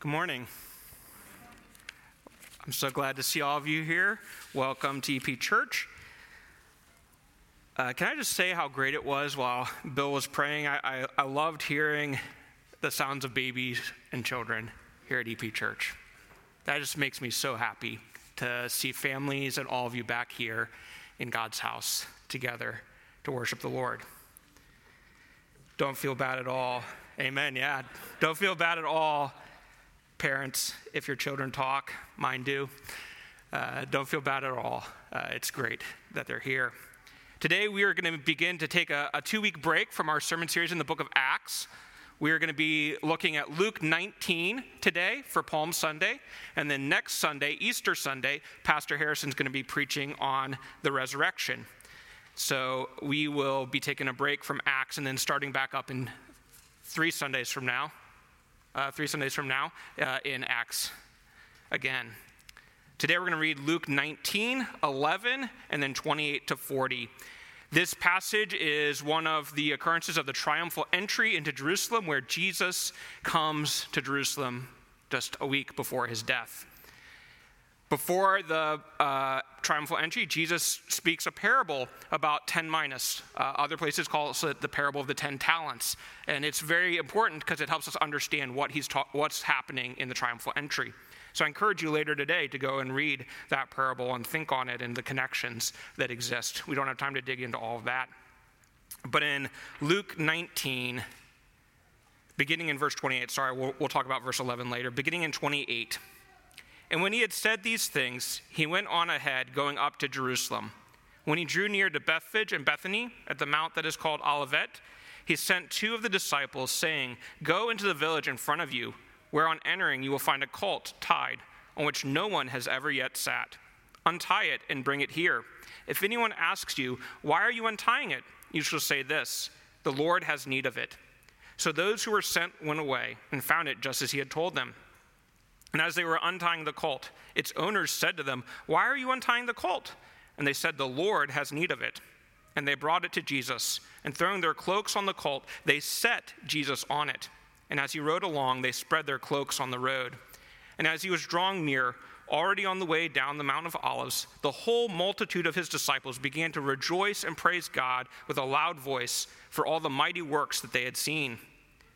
Good morning. I'm so glad to see all of you here. Welcome to EP Church. Uh, can I just say how great it was while Bill was praying? I, I, I loved hearing the sounds of babies and children here at EP Church. That just makes me so happy to see families and all of you back here in God's house together to worship the Lord. Don't feel bad at all. Amen. Yeah. Don't feel bad at all Parents, if your children talk, mine do. Uh, don't feel bad at all. Uh, it's great that they're here. Today, we are going to begin to take a, a two week break from our sermon series in the book of Acts. We are going to be looking at Luke 19 today for Palm Sunday. And then next Sunday, Easter Sunday, Pastor Harrison's going to be preaching on the resurrection. So we will be taking a break from Acts and then starting back up in three Sundays from now uh, three Sundays from now uh, in Acts again. Today we're going to read Luke 19, 11, and then 28 to 40. This passage is one of the occurrences of the triumphal entry into Jerusalem, where Jesus comes to Jerusalem just a week before his death. Before the uh, triumphal entry, Jesus speaks a parable about 10 minas. Uh, other places call it the parable of the 10 talents. And it's very important because it helps us understand what he's ta- what's happening in the triumphal entry. So I encourage you later today to go and read that parable and think on it and the connections that exist. We don't have time to dig into all of that. But in Luke 19, beginning in verse 28, sorry, we'll, we'll talk about verse 11 later, beginning in 28. And when he had said these things, he went on ahead, going up to Jerusalem. When he drew near to Bethphage and Bethany, at the mount that is called Olivet, he sent two of the disciples, saying, Go into the village in front of you, where on entering you will find a colt tied, on which no one has ever yet sat. Untie it and bring it here. If anyone asks you, Why are you untying it? you shall say this The Lord has need of it. So those who were sent went away and found it just as he had told them. And as they were untying the colt, its owners said to them, Why are you untying the colt? And they said, The Lord has need of it. And they brought it to Jesus, and throwing their cloaks on the colt, they set Jesus on it. And as he rode along, they spread their cloaks on the road. And as he was drawing near, already on the way down the Mount of Olives, the whole multitude of his disciples began to rejoice and praise God with a loud voice for all the mighty works that they had seen,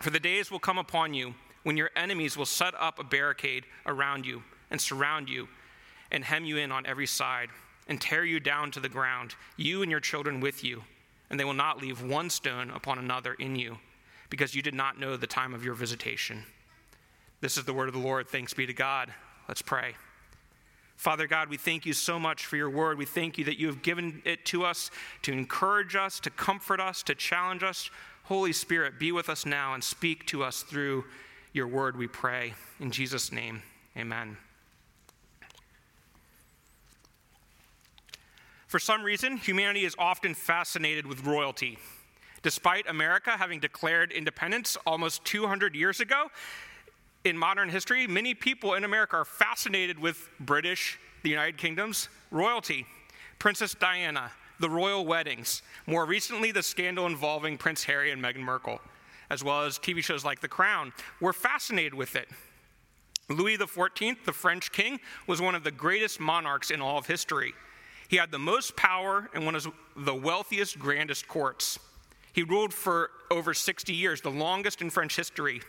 For the days will come upon you when your enemies will set up a barricade around you and surround you and hem you in on every side and tear you down to the ground, you and your children with you, and they will not leave one stone upon another in you, because you did not know the time of your visitation. This is the word of the Lord. Thanks be to God. Let's pray. Father God, we thank you so much for your word. We thank you that you have given it to us to encourage us, to comfort us, to challenge us. Holy Spirit, be with us now and speak to us through your word, we pray. In Jesus' name, amen. For some reason, humanity is often fascinated with royalty. Despite America having declared independence almost 200 years ago, in modern history, many people in America are fascinated with British, the United Kingdom's royalty. Princess Diana, the royal weddings, more recently, the scandal involving Prince Harry and Meghan Markle as well as TV shows like The Crown, were fascinated with it. Louis XIV, the French king, was one of the greatest monarchs in all of history. He had the most power and one of the wealthiest, grandest courts. He ruled for over 60 years, the longest in French history.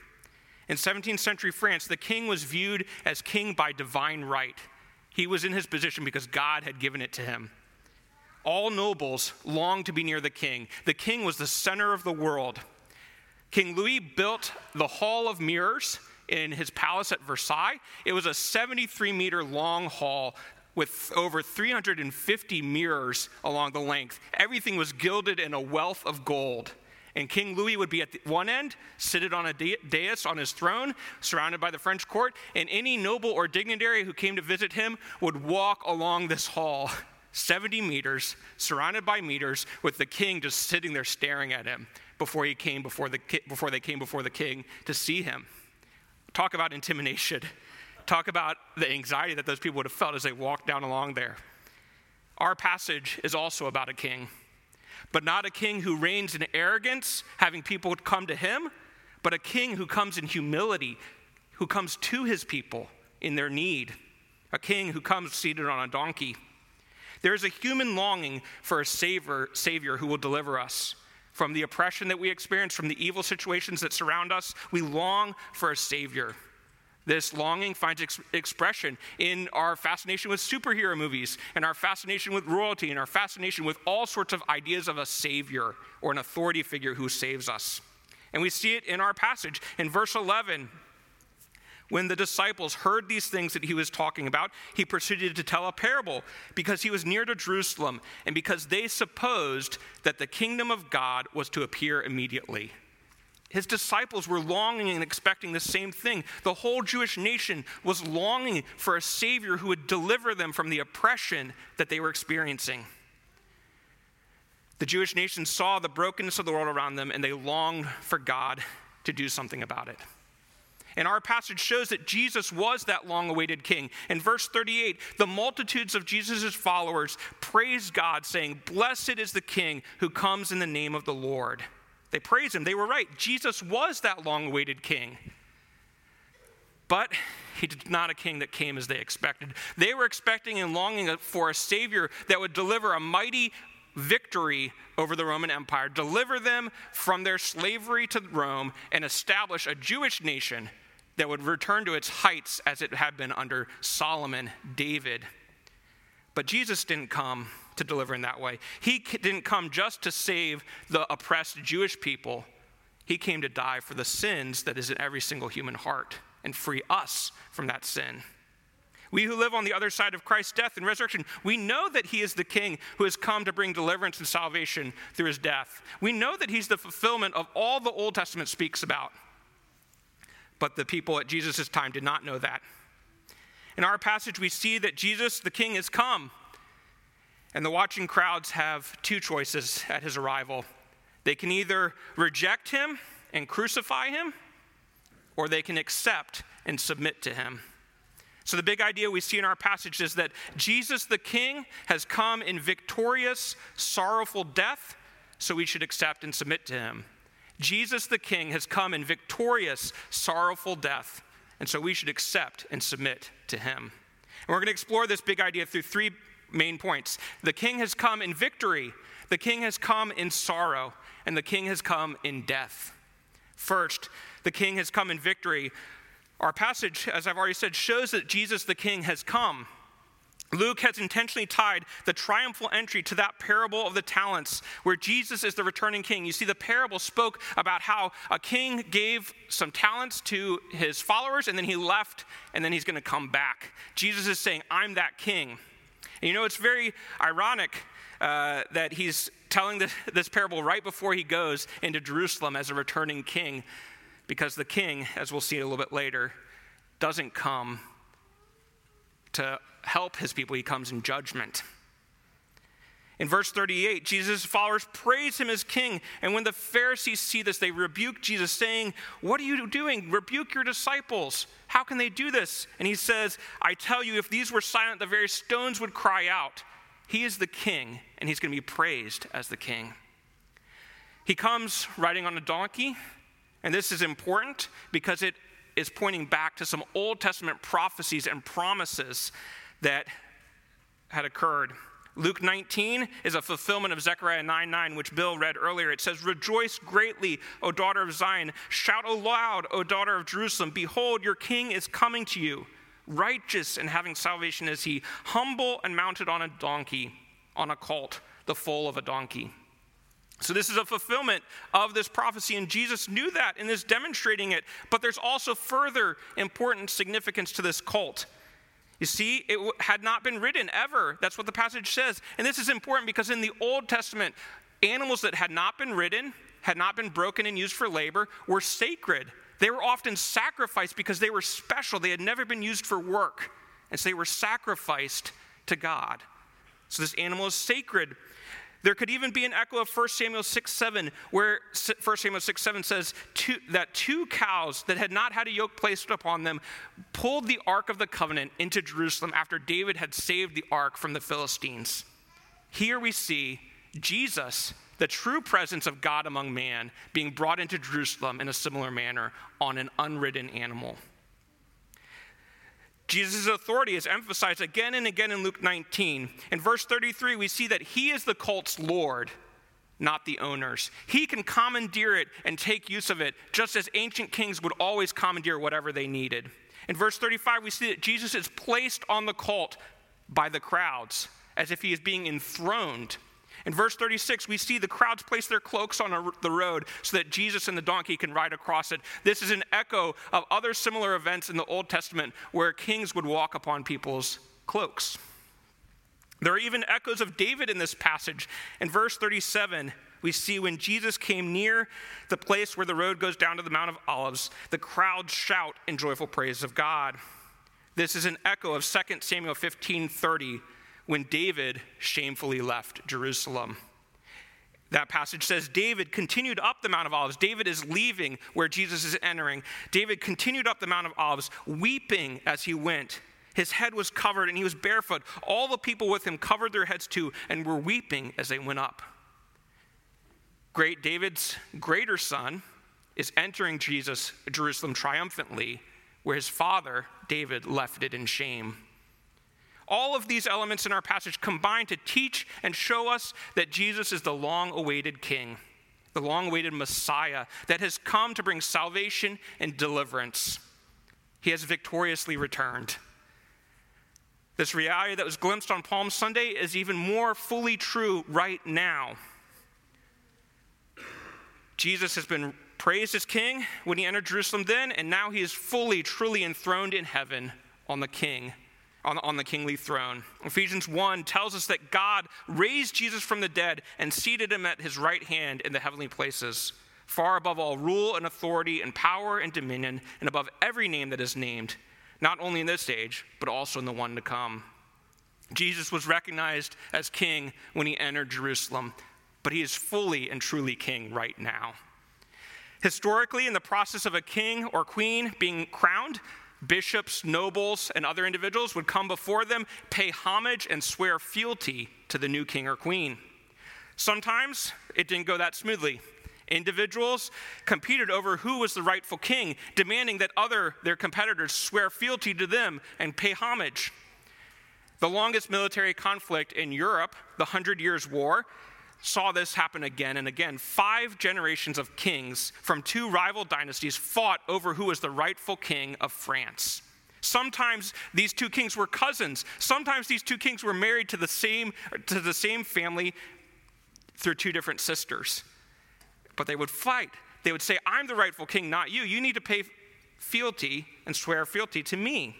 In 17th century France, the king was viewed as king by divine right. He was in his position because God had given it to him. All nobles longed to be near the king. The king was the center of the world. King Louis built the Hall of Mirrors in his palace at Versailles. It was a 73 meter long hall with over 350 mirrors along the length. Everything was gilded in a wealth of gold. And King Louis would be at one end, seated on a dais on his throne, surrounded by the French court, and any noble or dignitary who came to visit him would walk along this hall, 70 meters, surrounded by meters, with the king just sitting there staring at him before he came before the before they came before the king to see him. Talk about intimidation. Talk about the anxiety that those people would have felt as they walked down along there. Our passage is also about a king but not a king who reigns in arrogance, having people come to him, but a king who comes in humility, who comes to his people in their need, a king who comes seated on a donkey. There is a human longing for a savior, savior who will deliver us from the oppression that we experience, from the evil situations that surround us. We long for a savior. This longing finds ex- expression in our fascination with superhero movies, and our fascination with royalty, and our fascination with all sorts of ideas of a savior or an authority figure who saves us. And we see it in our passage. In verse 11, when the disciples heard these things that he was talking about, he proceeded to tell a parable because he was near to Jerusalem and because they supposed that the kingdom of God was to appear immediately. His disciples were longing and expecting the same thing. The whole Jewish nation was longing for a Savior who would deliver them from the oppression that they were experiencing. The Jewish nation saw the brokenness of the world around them and they longed for God to do something about it. And our passage shows that Jesus was that long awaited king. In verse 38, the multitudes of Jesus' followers praised God, saying, Blessed is the king who comes in the name of the Lord. They praised him. They were right. Jesus was that long awaited king. But he did not a king that came as they expected. They were expecting and longing for a savior that would deliver a mighty victory over the Roman Empire, deliver them from their slavery to Rome, and establish a Jewish nation that would return to its heights as it had been under Solomon, David. But Jesus didn't come to deliver in that way. He didn't come just to save the oppressed Jewish people, He came to die for the sins that is in every single human heart and free us from that sin. We who live on the other side of Christ's death and resurrection, we know that He is the King who has come to bring deliverance and salvation through His death. We know that He's the fulfillment of all the Old Testament speaks about. But the people at Jesus' time did not know that. In our passage, we see that Jesus, the King, has come. And the watching crowds have two choices at his arrival. They can either reject him and crucify him, or they can accept and submit to him. So, the big idea we see in our passage is that Jesus the King has come in victorious, sorrowful death, so we should accept and submit to him. Jesus the King has come in victorious, sorrowful death, and so we should accept and submit to him. And we're going to explore this big idea through three main points. The king has come in victory, the king has come in sorrow, and the king has come in death. First, the king has come in victory. Our passage, as I've already said, shows that Jesus the king has come. Luke has intentionally tied the triumphal entry to that parable of the talents where Jesus is the returning king. You see, the parable spoke about how a king gave some talents to his followers and then he left and then he's going to come back. Jesus is saying, I'm that king. And you know, it's very ironic uh, that he's telling this, this parable right before he goes into Jerusalem as a returning king, because the king, as we'll see a little bit later, doesn't come to help his people, he comes in judgment. In verse 38, Jesus' followers praise him as king. And when the Pharisees see this, they rebuke Jesus, saying, What are you doing? Rebuke your disciples. How can they do this? And he says, I tell you, if these were silent, the very stones would cry out. He is the king, and he's going to be praised as the king. He comes riding on a donkey, and this is important because it is pointing back to some Old Testament prophecies and promises that had occurred. Luke 19 is a fulfillment of Zechariah 9 9, which Bill read earlier. It says, Rejoice greatly, O daughter of Zion. Shout aloud, O daughter of Jerusalem. Behold, your king is coming to you. Righteous and having salvation is he, humble and mounted on a donkey, on a colt, the foal of a donkey. So, this is a fulfillment of this prophecy, and Jesus knew that and is demonstrating it. But there's also further important significance to this colt. You see, it had not been ridden ever. That's what the passage says. And this is important because in the Old Testament, animals that had not been ridden had not been broken and used for labor, were sacred. They were often sacrificed because they were special. They had never been used for work, and so they were sacrificed to God. So this animal is sacred. There could even be an echo of 1 Samuel 6 7, where 1 Samuel 6 7 says two, that two cows that had not had a yoke placed upon them pulled the Ark of the Covenant into Jerusalem after David had saved the Ark from the Philistines. Here we see Jesus, the true presence of God among man, being brought into Jerusalem in a similar manner on an unridden animal. Jesus' authority is emphasized again and again in Luke 19. In verse 33, we see that he is the cult's Lord, not the owners. He can commandeer it and take use of it, just as ancient kings would always commandeer whatever they needed. In verse 35, we see that Jesus is placed on the cult by the crowds, as if he is being enthroned in verse 36, we see the crowds place their cloaks on the road so that Jesus and the donkey can ride across it. This is an echo of other similar events in the Old Testament where kings would walk upon people's cloaks. There are even echoes of David in this passage. In verse 37, we see when Jesus came near the place where the road goes down to the Mount of Olives, the crowds shout in joyful praise of God. This is an echo of 2 Samuel 15 30 when David shamefully left Jerusalem. That passage says David continued up the Mount of Olives. David is leaving where Jesus is entering. David continued up the Mount of Olives, weeping as he went. His head was covered and he was barefoot. All the people with him covered their heads too and were weeping as they went up. Great David's greater son is entering Jesus Jerusalem triumphantly where his father David left it in shame. All of these elements in our passage combine to teach and show us that Jesus is the long awaited King, the long awaited Messiah that has come to bring salvation and deliverance. He has victoriously returned. This reality that was glimpsed on Palm Sunday is even more fully true right now. Jesus has been praised as king when he entered Jerusalem then, and now he is fully, truly enthroned in heaven on the king on, on the kingly throne. Ephesians 1 tells us that God raised Jesus from the dead and seated him at his right hand in the heavenly places, far above all rule and authority and power and dominion, and above every name that is named, not only in this age, but also in the one to come. Jesus was recognized as king when he entered Jerusalem, but he is fully and truly king right now. Historically, in the process of a king or queen being crowned, bishops, nobles, and other individuals would come before them, pay homage, and swear fealty to the new king or queen. Sometimes it didn't go that smoothly. Individuals competed over who was the rightful king, demanding that other their competitors swear fealty to them and pay homage. The longest military conflict in Europe, the Hundred Years' War, saw this happen again and again. Five generations of kings from two rival dynasties fought over who was the rightful king of France. Sometimes these two kings were cousins. Sometimes these two kings were married to the same, to the same family through two different sisters. But they would fight. They would say, I'm the rightful king, not you. You need to pay fealty and swear fealty to me.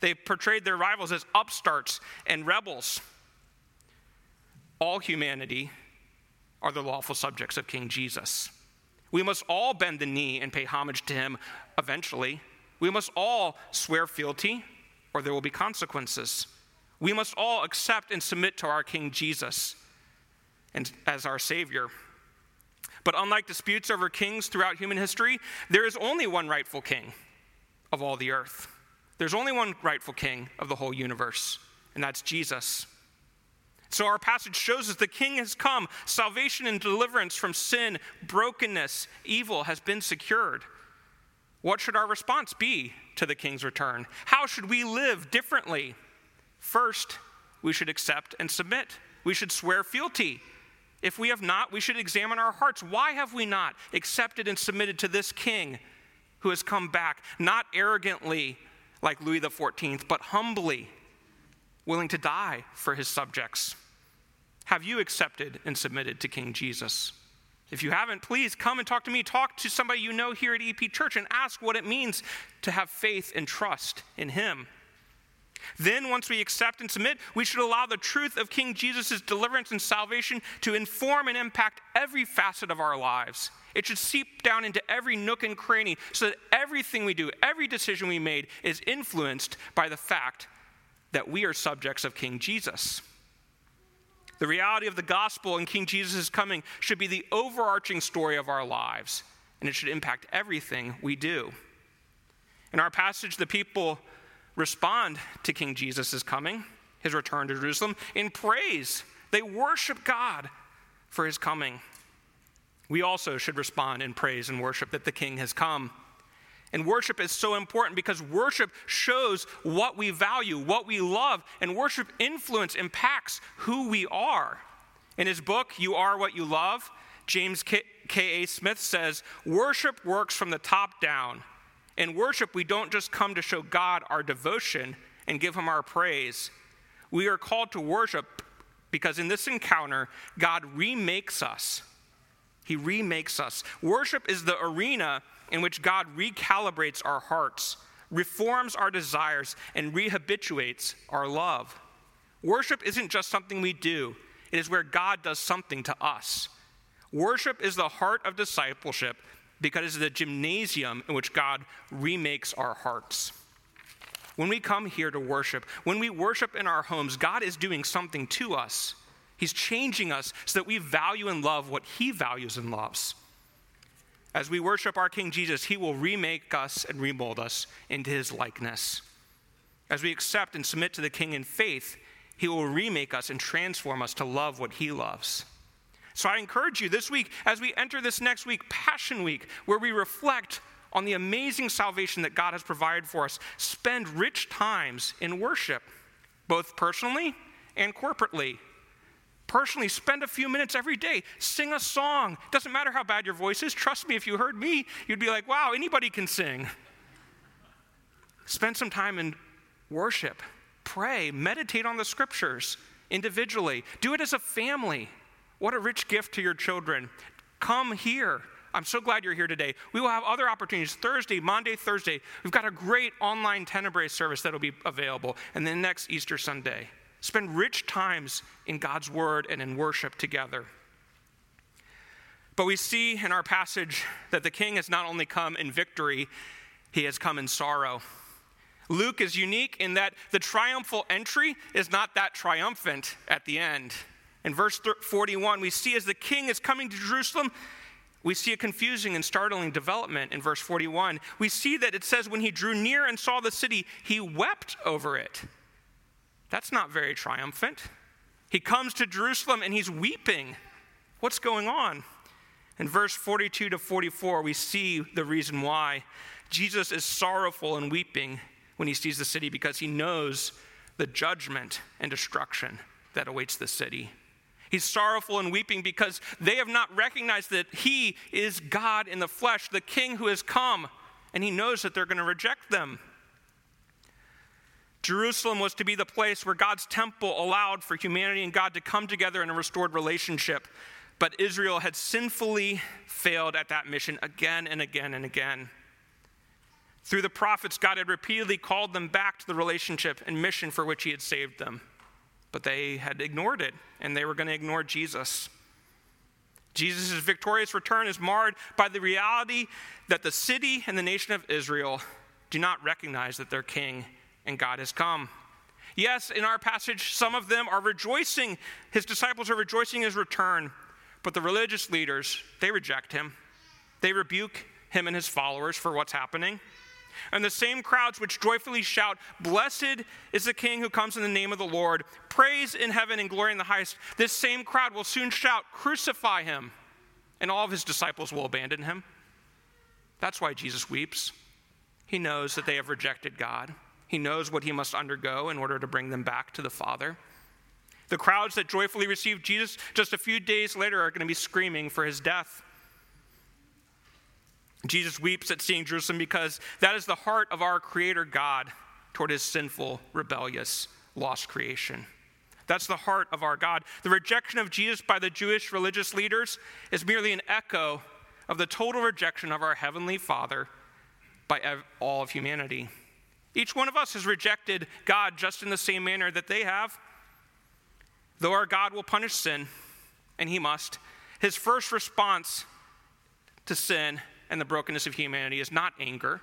They portrayed their rivals as upstarts and rebels all humanity are the lawful subjects of King Jesus. We must all bend the knee and pay homage to him eventually. We must all swear fealty, or there will be consequences. We must all accept and submit to our King Jesus and as our Savior. But unlike disputes over kings throughout human history, there is only one rightful king of all the earth. There's only one rightful king of the whole universe, and that's Jesus. So, our passage shows us the king has come. Salvation and deliverance from sin, brokenness, evil has been secured. What should our response be to the king's return? How should we live differently? First, we should accept and submit. We should swear fealty. If we have not, we should examine our hearts. Why have we not accepted and submitted to this king who has come back, not arrogantly like Louis XIV, but humbly willing to die for his subjects? Have you accepted and submitted to King Jesus? If you haven't, please come and talk to me. Talk to somebody you know here at EP Church and ask what it means to have faith and trust in him. Then, once we accept and submit, we should allow the truth of King Jesus' deliverance and salvation to inform and impact every facet of our lives. It should seep down into every nook and cranny so that everything we do, every decision we made, is influenced by the fact that we are subjects of King Jesus. The reality of the gospel and King Jesus' coming should be the overarching story of our lives, and it should impact everything we do. In our passage, the people respond to King Jesus' coming, his return to Jerusalem, in praise. They worship God for his coming. We also should respond in praise and worship that the King has come. And worship is so important because worship shows what we value, what we love, and worship influence impacts who we are. In his book, You Are What You Love, James K.A. Smith says, Worship works from the top down. In worship, we don't just come to show God our devotion and give him our praise. We are called to worship because in this encounter, God remakes us. He remakes us. Worship is the arena in which God recalibrates our hearts, reforms our desires, and rehabituates our love. Worship isn't just something we do, it is where God does something to us. Worship is the heart of discipleship because it's the gymnasium in which God remakes our hearts. When we come here to worship, when we worship in our homes, God is doing something to us. He's changing us so that we value and love what He values and loves. As we worship our King Jesus, He will remake us and remold us into His likeness. As we accept and submit to the King in faith, He will remake us and transform us to love what He loves. So I encourage you this week, as we enter this next week, Passion Week, where we reflect on the amazing salvation that God has provided for us, spend rich times in worship, both personally and corporately. Personally, spend a few minutes every day, sing a song. Doesn't matter how bad your voice is. Trust me, if you heard me, you'd be like, wow, anybody can sing. Spend some time in worship, pray, meditate on the scriptures individually. Do it as a family. What a rich gift to your children. Come here. I'm so glad you're here today. We will have other opportunities Thursday, Monday, Thursday. We've got a great online Tenebrae service that'll be available, and then next Easter Sunday. Spend rich times in God's Word and in worship together. But we see in our passage that the king has not only come in victory, he has come in sorrow. Luke is unique in that the triumphal entry is not that triumphant at the end. In verse 41, we see as the king is coming to Jerusalem, we see a confusing and startling development in verse 41. We see that it says, when he drew near and saw the city, he wept over it. That's not very triumphant. He comes to Jerusalem and he's weeping. What's going on? In verse 42 to 44, we see the reason why. Jesus is sorrowful and weeping when he sees the city because he knows the judgment and destruction that awaits the city. He's sorrowful and weeping because they have not recognized that he is God in the flesh, the king who has come, and he knows that they're going to reject them. Jerusalem was to be the place where God's temple allowed for humanity and God to come together in a restored relationship. But Israel had sinfully failed at that mission again and again and again. Through the prophets, God had repeatedly called them back to the relationship and mission for which He had saved them but they had ignored it and they were going to ignore Jesus. Jesus' victorious return is marred by the reality that the city and the nation of Israel do not recognize that their king and God has come. Yes, in our passage, some of them are rejoicing, his disciples are rejoicing his return, but the religious leaders, they reject him. They rebuke him and his followers for what's happening. And the same crowds which joyfully shout, Blessed is the King who comes in the name of the Lord, praise in heaven and glory in the highest, this same crowd will soon shout, Crucify him. And all of his disciples will abandon him. That's why Jesus weeps. He knows that they have rejected God, he knows what he must undergo in order to bring them back to the Father. The crowds that joyfully received Jesus just a few days later are going to be screaming for his death. Jesus weeps at seeing Jerusalem because that is the heart of our Creator God toward his sinful, rebellious, lost creation. That's the heart of our God. The rejection of Jesus by the Jewish religious leaders is merely an echo of the total rejection of our Heavenly Father by all of humanity. Each one of us has rejected God just in the same manner that they have. Though our God will punish sin, and he must, his first response to sin and the brokenness of humanity is not anger.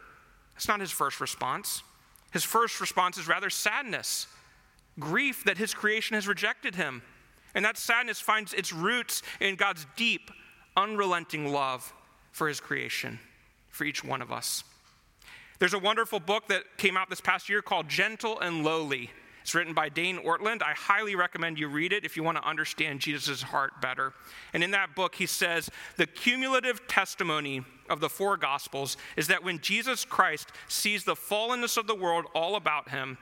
It's not his first response. His first response is rather sadness, grief that his creation has rejected him. And that sadness finds its roots in God's deep, unrelenting love for his creation, for each one of us. There's a wonderful book that came out this past year called Gentle and Lowly. It's written by Dane Ortlund. I highly recommend you read it if you want to understand Jesus' heart better. And in that book, he says the cumulative testimony of the four Gospels is that when Jesus Christ sees the fallenness of the world all about him,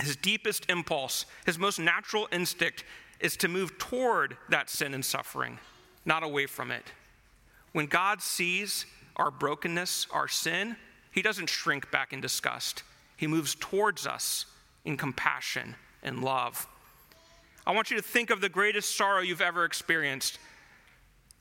his deepest impulse, his most natural instinct, is to move toward that sin and suffering, not away from it. When God sees our brokenness, our sin, he doesn't shrink back in disgust. He moves towards us in compassion and love. I want you to think of the greatest sorrow you've ever experienced.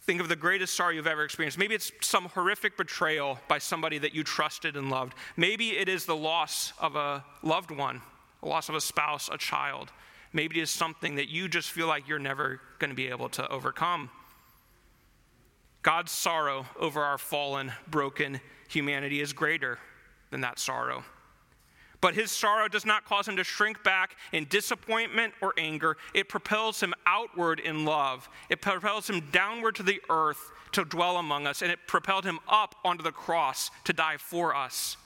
Think of the greatest sorrow you've ever experienced. Maybe it's some horrific betrayal by somebody that you trusted and loved. Maybe it is the loss of a loved one, the loss of a spouse, a child. Maybe it is something that you just feel like you're never going to be able to overcome. God's sorrow over our fallen, broken humanity is greater than that sorrow. But his sorrow does not cause him to shrink back in disappointment or anger. It propels him outward in love. It propels him downward to the earth to dwell among us, and it propelled him up onto the cross to die for us.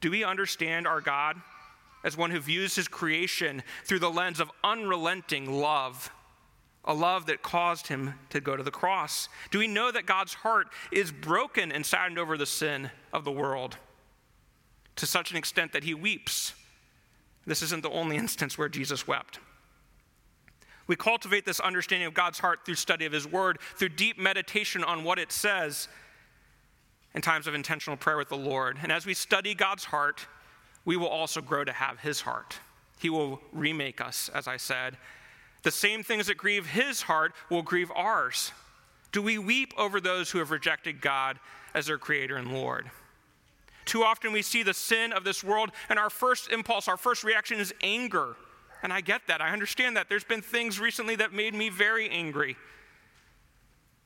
Do we understand our God as one who views his creation through the lens of unrelenting love? A love that caused him to go to the cross? Do we know that God's heart is broken and saddened over the sin of the world to such an extent that he weeps? This isn't the only instance where Jesus wept. We cultivate this understanding of God's heart through study of his word, through deep meditation on what it says, in times of intentional prayer with the Lord. And as we study God's heart, we will also grow to have his heart. He will remake us, as I said, the same things that grieve his heart will grieve ours. Do we weep over those who have rejected God as their creator and Lord? Too often we see the sin of this world, and our first impulse, our first reaction is anger. And I get that. I understand that. There's been things recently that made me very angry.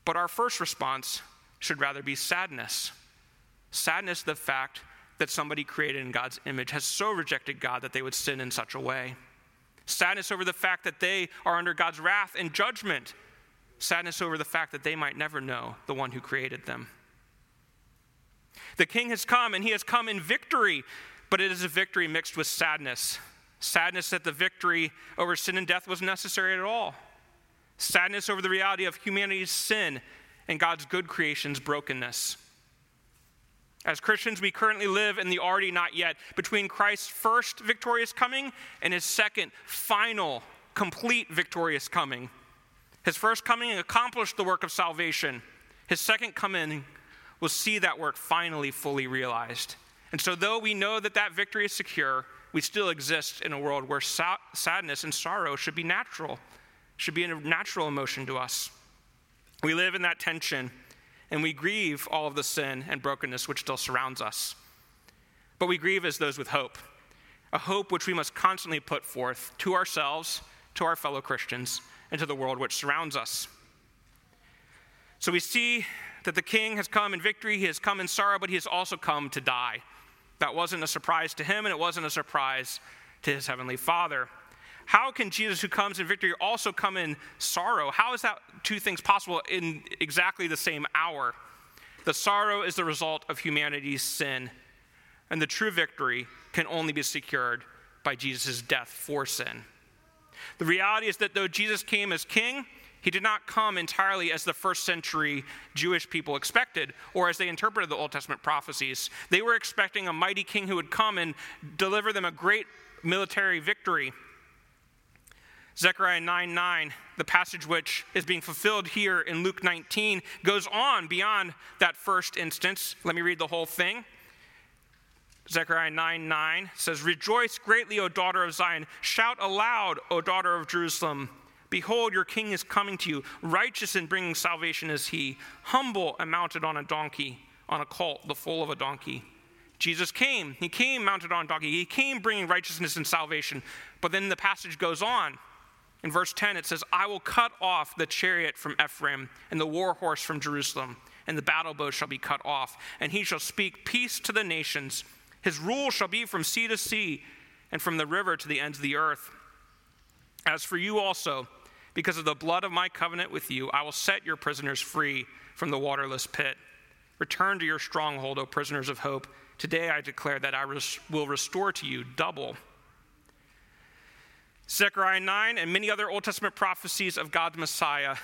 But our first response should rather be sadness. Sadness, the fact that somebody created in God's image has so rejected God that they would sin in such a way sadness over the fact that they are under God's wrath and judgment, sadness over the fact that they might never know the one who created them. The king has come, and he has come in victory, but it is a victory mixed with sadness. Sadness that the victory over sin and death was necessary at all. Sadness over the reality of humanity's sin and God's good creation's brokenness. As Christians, we currently live in the already not yet, between Christ's first victorious coming and his second, final, complete victorious coming. His first coming accomplished the work of salvation. His second coming will see that work finally fully realized. And so, though we know that that victory is secure, we still exist in a world where sa- sadness and sorrow should be natural, should be a natural emotion to us. We live in that tension and we grieve all of the sin and brokenness which still surrounds us. But we grieve as those with hope, a hope which we must constantly put forth to ourselves, to our fellow Christians, and to the world which surrounds us. So we see that the king has come in victory, he has come in sorrow, but he has also come to die. That wasn't a surprise to him, and it wasn't a surprise to his heavenly Father. How can Jesus, who comes in victory, also come in sorrow? How is that two things possible in exactly the same hour? The sorrow is the result of humanity's sin, and the true victory can only be secured by Jesus' death for sin. The reality is that though Jesus came as king, he did not come entirely as the first century Jewish people expected, or as they interpreted the Old Testament prophecies. They were expecting a mighty king who would come and deliver them a great military victory. Zechariah 9 9, the passage which is being fulfilled here in Luke 19, goes on beyond that first instance. Let me read the whole thing. Zechariah 9 9 says, Rejoice greatly, O daughter of Zion. Shout aloud, O daughter of Jerusalem. Behold, your king is coming to you. Righteous and bringing salvation is he. Humble and mounted on a donkey, on a colt, the foal of a donkey. Jesus came. He came mounted on a donkey. He came bringing righteousness and salvation. But then the passage goes on. In verse 10, it says, I will cut off the chariot from Ephraim and the war horse from Jerusalem, and the battle bow shall be cut off. And he shall speak peace to the nations. His rule shall be from sea to sea and from the river to the ends of the earth. As for you also, because of the blood of my covenant with you, I will set your prisoners free from the waterless pit. Return to your stronghold, O prisoners of hope. Today I declare that I will restore to you double. Zechariah 9 and many other Old Testament prophecies of God's Messiah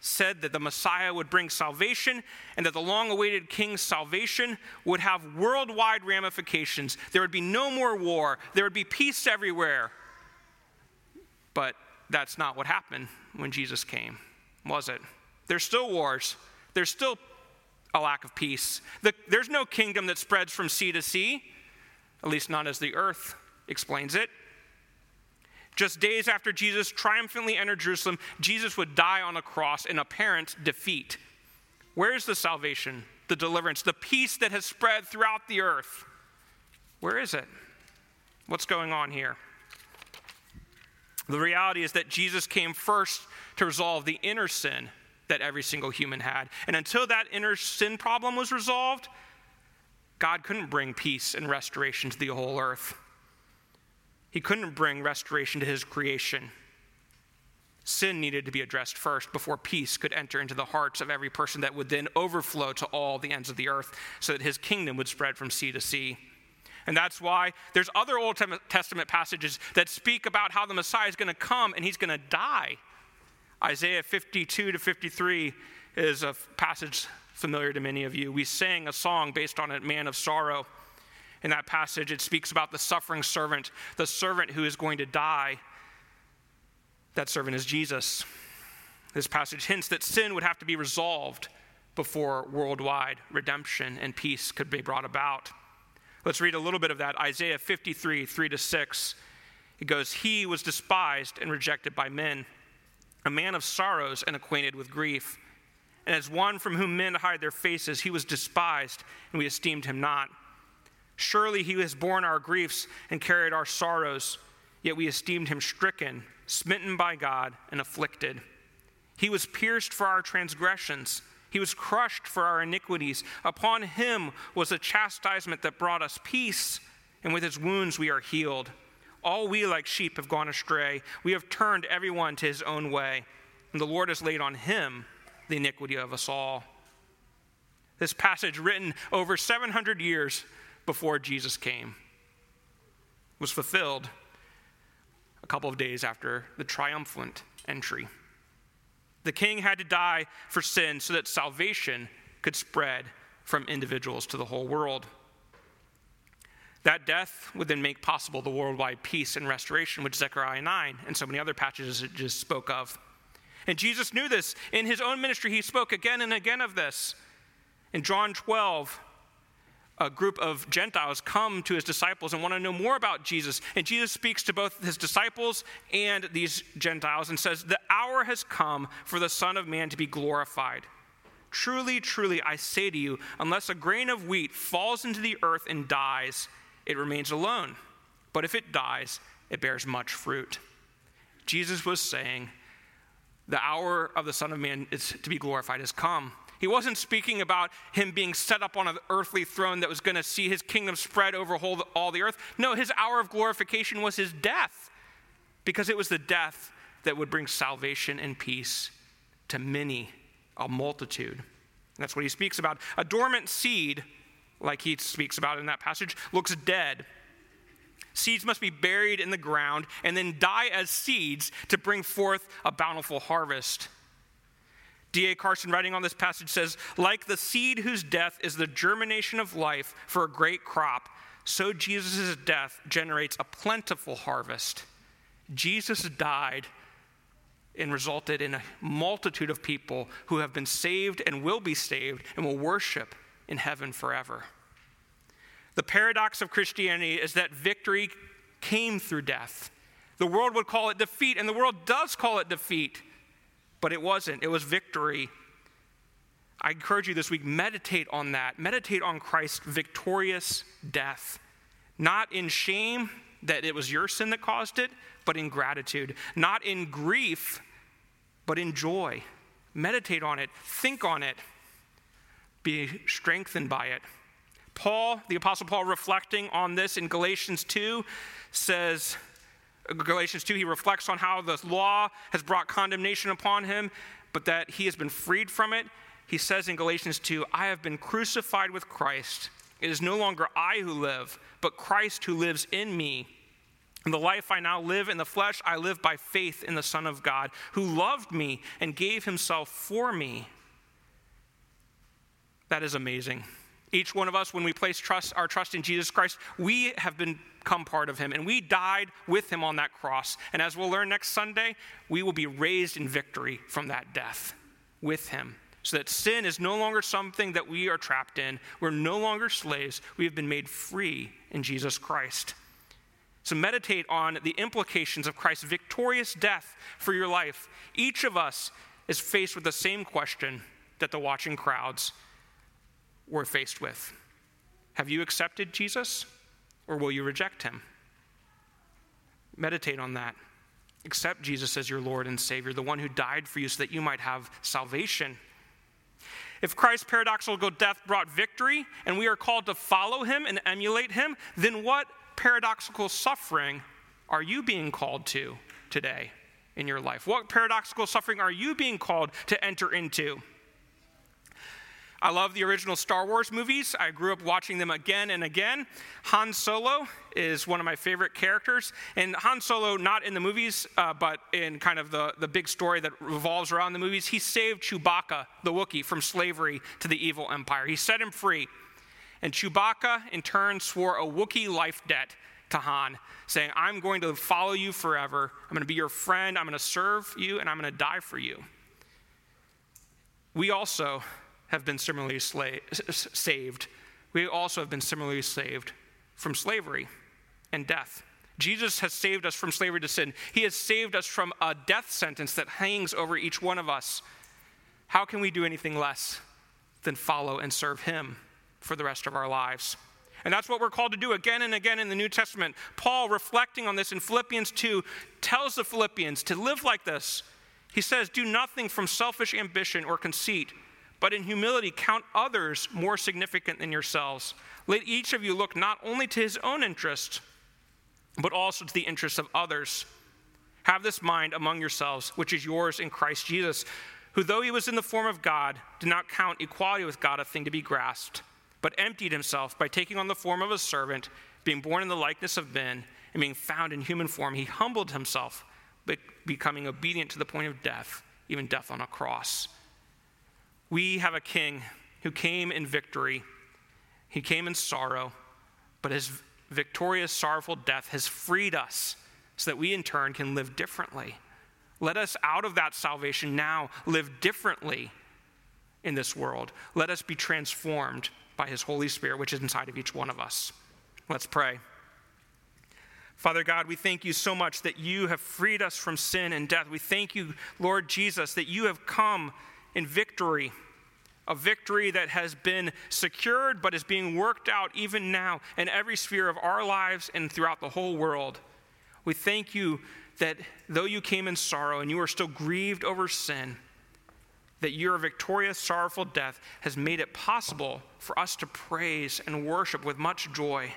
said that the Messiah would bring salvation and that the long awaited king's salvation would have worldwide ramifications. There would be no more war, there would be peace everywhere. But that's not what happened when Jesus came, was it? There's still wars, there's still a lack of peace. The, there's no kingdom that spreads from sea to sea, at least not as the earth explains it. Just days after Jesus triumphantly entered Jerusalem, Jesus would die on a cross in apparent defeat. Where is the salvation, the deliverance, the peace that has spread throughout the earth? Where is it? What's going on here? The reality is that Jesus came first to resolve the inner sin that every single human had. And until that inner sin problem was resolved, God couldn't bring peace and restoration to the whole earth. He couldn't bring restoration to his creation. Sin needed to be addressed first before peace could enter into the hearts of every person that would then overflow to all the ends of the earth so that his kingdom would spread from sea to sea. And that's why there's other Old Testament passages that speak about how the Messiah is going to come and he's going to die. Isaiah 52 to 53 is a passage familiar to many of you. We sang a song based on a man of sorrow. In that passage, it speaks about the suffering servant, the servant who is going to die. That servant is Jesus. This passage hints that sin would have to be resolved before worldwide redemption and peace could be brought about. Let's read a little bit of that. Isaiah 53, 3 to 6. It goes, He was despised and rejected by men, a man of sorrows and acquainted with grief. And as one from whom men hide their faces, he was despised, and we esteemed him not. Surely he has borne our griefs and carried our sorrows, yet we esteemed him stricken, smitten by God, and afflicted. He was pierced for our transgressions, he was crushed for our iniquities. Upon him was the chastisement that brought us peace, and with his wounds we are healed. All we like sheep have gone astray. We have turned everyone to his own way, and the Lord has laid on him the iniquity of us all. This passage, written over 700 years before Jesus came was fulfilled a couple of days after the triumphant entry. The king had to die for sin so that salvation could spread from individuals to the whole world. That death would then make possible the worldwide peace and restoration, which Zechariah 9 and so many other passages just spoke of. And Jesus knew this. In his own ministry, he spoke again and again of this. In John 12, a group of Gentiles come to his disciples and want to know more about Jesus. And Jesus speaks to both his disciples and these Gentiles and says, The hour has come for the Son of Man to be glorified. Truly, truly, I say to you, unless a grain of wheat falls into the earth and dies, it remains alone. But if it dies, it bears much fruit. Jesus was saying, The hour of the Son of Man is to be glorified has come. He wasn't speaking about him being set up on an earthly throne that was going to see his kingdom spread over all the earth. No, his hour of glorification was his death, because it was the death that would bring salvation and peace to many, a multitude. That's what he speaks about. A dormant seed, like he speaks about in that passage, looks dead. Seeds must be buried in the ground and then die as seeds to bring forth a bountiful harvest. D.A. Carson, writing on this passage, says, Like the seed whose death is the germination of life for a great crop, so Jesus' death generates a plentiful harvest. Jesus died and resulted in a multitude of people who have been saved and will be saved and will worship in heaven forever. The paradox of Christianity is that victory came through death. The world would call it defeat, and the world does call it defeat but it wasn't. It was victory. I encourage you this week, meditate on that. Meditate on Christ's victorious death. Not in shame that it was your sin that caused it, but in gratitude. Not in grief, but in joy. Meditate on it, think on it, be strengthened by it. Paul, the Apostle Paul, reflecting on this in Galatians 2, says, Galatians 2, he reflects on how the law has brought condemnation upon him, but that he has been freed from it. He says in Galatians 2, I have been crucified with Christ. It is no longer I who live, but Christ who lives in me. In the life I now live in the flesh, I live by faith in the Son of God, who loved me and gave himself for me. That is amazing. Each one of us, when we place trust, our trust in Jesus Christ, we have become part of him and we died with him on that cross. And as we'll learn next Sunday, we will be raised in victory from that death with him. So that sin is no longer something that we are trapped in. We're no longer slaves. We have been made free in Jesus Christ. So meditate on the implications of Christ's victorious death for your life. Each of us is faced with the same question that the watching crowds we're faced with. Have you accepted Jesus or will you reject him? Meditate on that. Accept Jesus as your Lord and Savior, the one who died for you so that you might have salvation. If Christ's paradoxical death brought victory and we are called to follow him and emulate him, then what paradoxical suffering are you being called to today in your life? What paradoxical suffering are you being called to enter into? I love the original Star Wars movies. I grew up watching them again and again. Han Solo is one of my favorite characters. And Han Solo, not in the movies, uh, but in kind of the, the big story that revolves around the movies, he saved Chewbacca, the Wookiee, from slavery to the evil empire. He set him free. And Chewbacca, in turn, swore a Wookiee life debt to Han, saying, I'm going to follow you forever. I'm going to be your friend. I'm going to serve you, and I'm going to die for you. We also have been similarly sla- saved. We also have been similarly saved from slavery and death. Jesus has saved us from slavery to sin. He has saved us from a death sentence that hangs over each one of us. How can we do anything less than follow and serve Him for the rest of our lives? And that's what we're called to do again and again in the New Testament. Paul, reflecting on this in Philippians 2, tells the Philippians to live like this. He says, Do nothing from selfish ambition or conceit but in humility count others more significant than yourselves. Let each of you look not only to his own interest, but also to the interests of others. Have this mind among yourselves, which is yours in Christ Jesus, who, though he was in the form of God, did not count equality with God a thing to be grasped, but emptied himself by taking on the form of a servant, being born in the likeness of men, and being found in human form. He humbled himself, becoming obedient to the point of death, even death on a cross. We have a king who came in victory, he came in sorrow, but his victorious, sorrowful death has freed us so that we in turn can live differently. Let us, out of that salvation, now live differently in this world. Let us be transformed by his Holy Spirit, which is inside of each one of us. Let's pray. Father God, we thank you so much that you have freed us from sin and death. We thank you, Lord Jesus, that you have come in victory, a victory that has been secured but is being worked out even now in every sphere of our lives and throughout the whole world. We thank you that though you came in sorrow and you are still grieved over sin, that your victorious, sorrowful death has made it possible for us to praise and worship with much joy.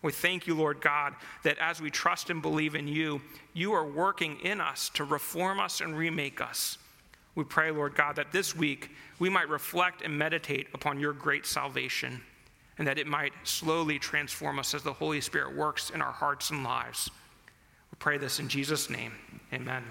We thank you, Lord God, that as we trust and believe in you, you are working in us to reform us and remake us. We pray, Lord God, that this week we might reflect and meditate upon your great salvation and that it might slowly transform us as the Holy Spirit works in our hearts and lives. We pray this in Jesus' name. Amen.